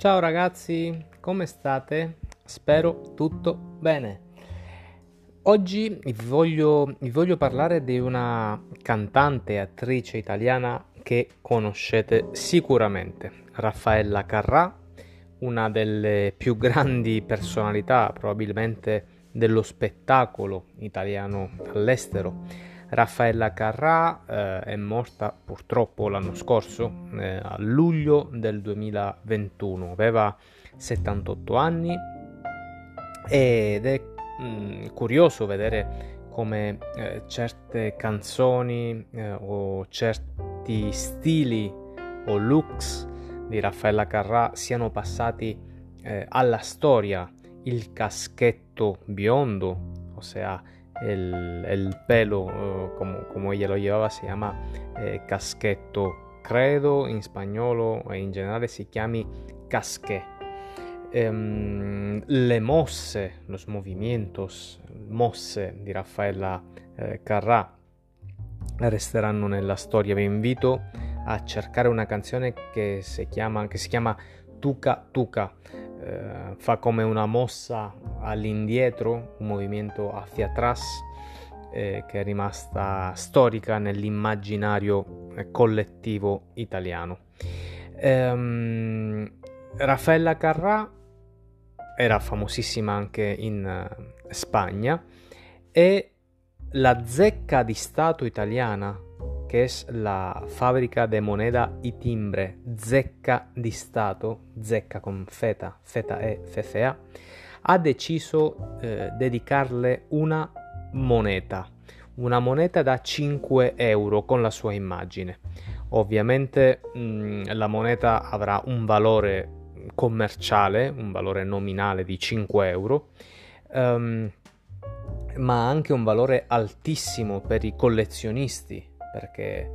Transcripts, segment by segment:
Ciao ragazzi, come state? Spero tutto bene. Oggi vi voglio, vi voglio parlare di una cantante e attrice italiana che conoscete sicuramente, Raffaella Carrà, una delle più grandi personalità probabilmente dello spettacolo italiano all'estero Raffaella Carrà eh, è morta purtroppo l'anno scorso, eh, a luglio del 2021, aveva 78 anni ed è mh, mm, curioso vedere come eh, certe canzoni eh, o certi stili o looks di Raffaella Carrà siano passati eh, alla storia. Il caschetto biondo, ossia el, el pelo como, ella lo llevaba se llama eh, caschetto credo in spagnolo e in generale si chiami casqué ehm, le mosse los movimientos mosse di Raffaella eh, Carrà resteranno nella storia vi invito a cercare una canzone che si chiama, che si chiama Tuca Tuca eh, fa come una mossa all'indietro, un movimento hacia atrás eh, che è rimasta storica nell'immaginario eh, collettivo italiano. Ehm, Raffaella Carrà era famosissima anche in uh, Spagna e la zecca di Stato italiana que es la fábrica de moneda y timbre Zecca di Stato, Zecca con feta, feta e FCA, ha deciso eh, dedicarle una moneta, una moneta da 5 euro con la sua immagine. Ovviamente mh, mm, la moneta avrà un valore commerciale, un valore nominale di 5 euro, um, ma anche un valore altissimo per i collezionisti perché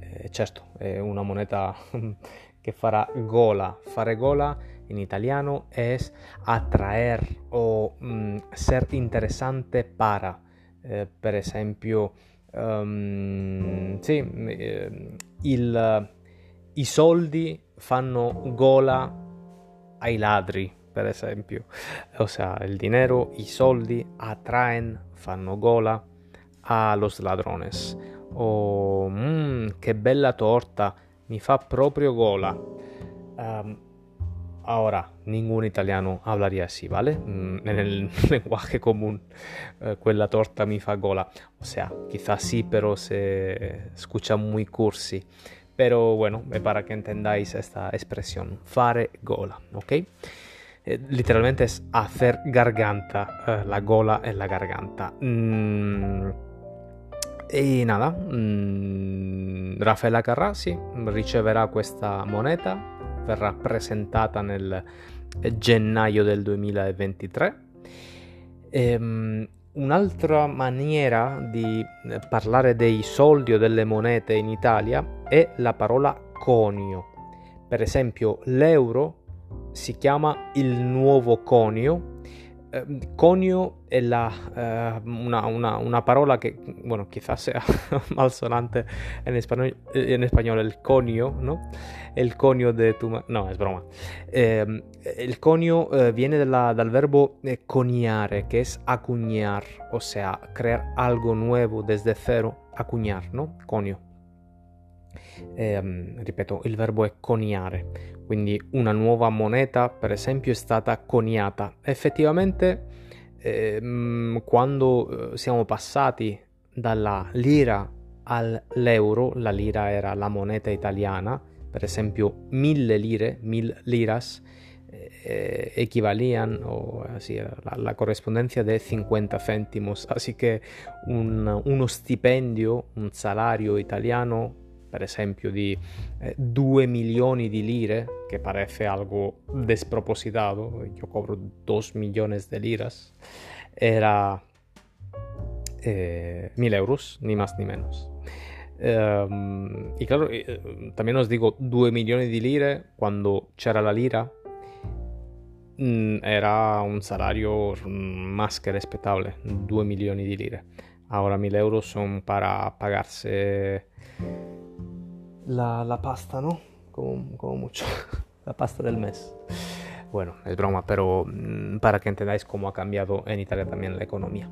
eh, certo è una moneta che farà gola. Fare gola in italiano es atraer o mm, ser interesante para. Eh, per esempio, um, sì, eh, il, i soldi fanno gola ai ladri, per esempio. Ossia, il dinero, i soldi atraen, fanno gola a los ladrones o mmm, che bella torta, mi fa proprio gola. Um, ahora, ningún italiano hablaría así, ¿vale? Mm, en el lenguaje común, eh, quella torta mi fa gola. O sea, quizás sí, pero se escucha muy cursi. Pero bueno, para que entendáis esta expresión, fare gola, ¿ok? Eh, literalmente es hacer garganta, eh, la gola en la garganta. Mm, e nada, mh, Raffaella Carrassi riceverà questa moneta, verrà presentata nel gennaio del 2023. E, mh, un'altra maniera di parlare dei soldi o delle monete in Italia è la parola conio. Per esempio, l'euro si chiama il nuovo conio conio è la, eh, una, una, una, parola che, bueno, quizás sea malsonante en en español, el conio, ¿no? El conio de tu... No, es broma. Eh, el conio eh, viene dalla, dal verbo eh, coniare, che es acuñar, o sea, crear algo nuevo desde cero, acuñar, ¿no? Conio. Eh, ripeto, il verbo è coniare, quindi una nuova moneta per esempio è stata coniata. Effettivamente eh, quando eh, siamo passati dalla lira all'euro, la lira era la moneta italiana, per esempio mille lire, mil liras, eh, equivalían o así, la, la, correspondencia de 50 céntimos. Así que un, uno stipendio, un salario italiano per esempio di eh, 2 milioni di lire, che parece algo despropositato, io cobro 2 milioni di liras, era eh, 1000 euros, ni más ni menos. Um, y claro, eh, también os digo 2 milioni di lire quando c'era la lira. Mm, era un salario más que respetable, 2 milioni di lire. Ahora 1000 euros son para pagarse la, pasta, ¿no? Como, mucho. la pasta del mes. Bueno, es broma, pero mm, para que entendáis cómo ha cambiado en Italia también la economía.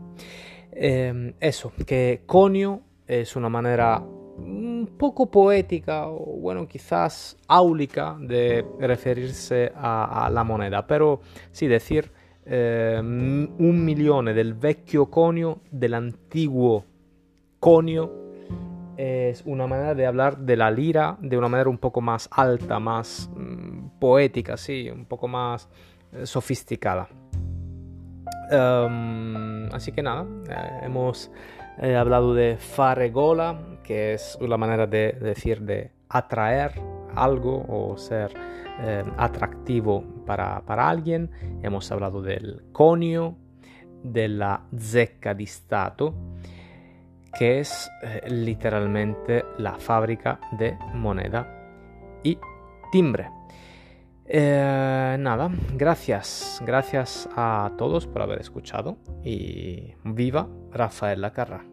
Eh, eso, que conio es una manera un poco poética o bueno quizás áulica de referirse a, la moneda, pero sí decir eh, un milione del vecchio conio, del antiguo conio, es una manera de hablar de la lira de una manera un poco más alta, más mm, poética, sí, un poco más eh, sofisticada. Um, así que nada, eh, hemos eh, hablado de fare gola, que es una manera de decir de atraer algo o ser atractivo para, para, alguien. Hemos hablado del conio, de la zecca di Stato, que es eh, literalmente la fábrica de moneda y timbre. Eh, nada, gracias, gracias a todos por haber escuchado y viva Rafael Lacarra.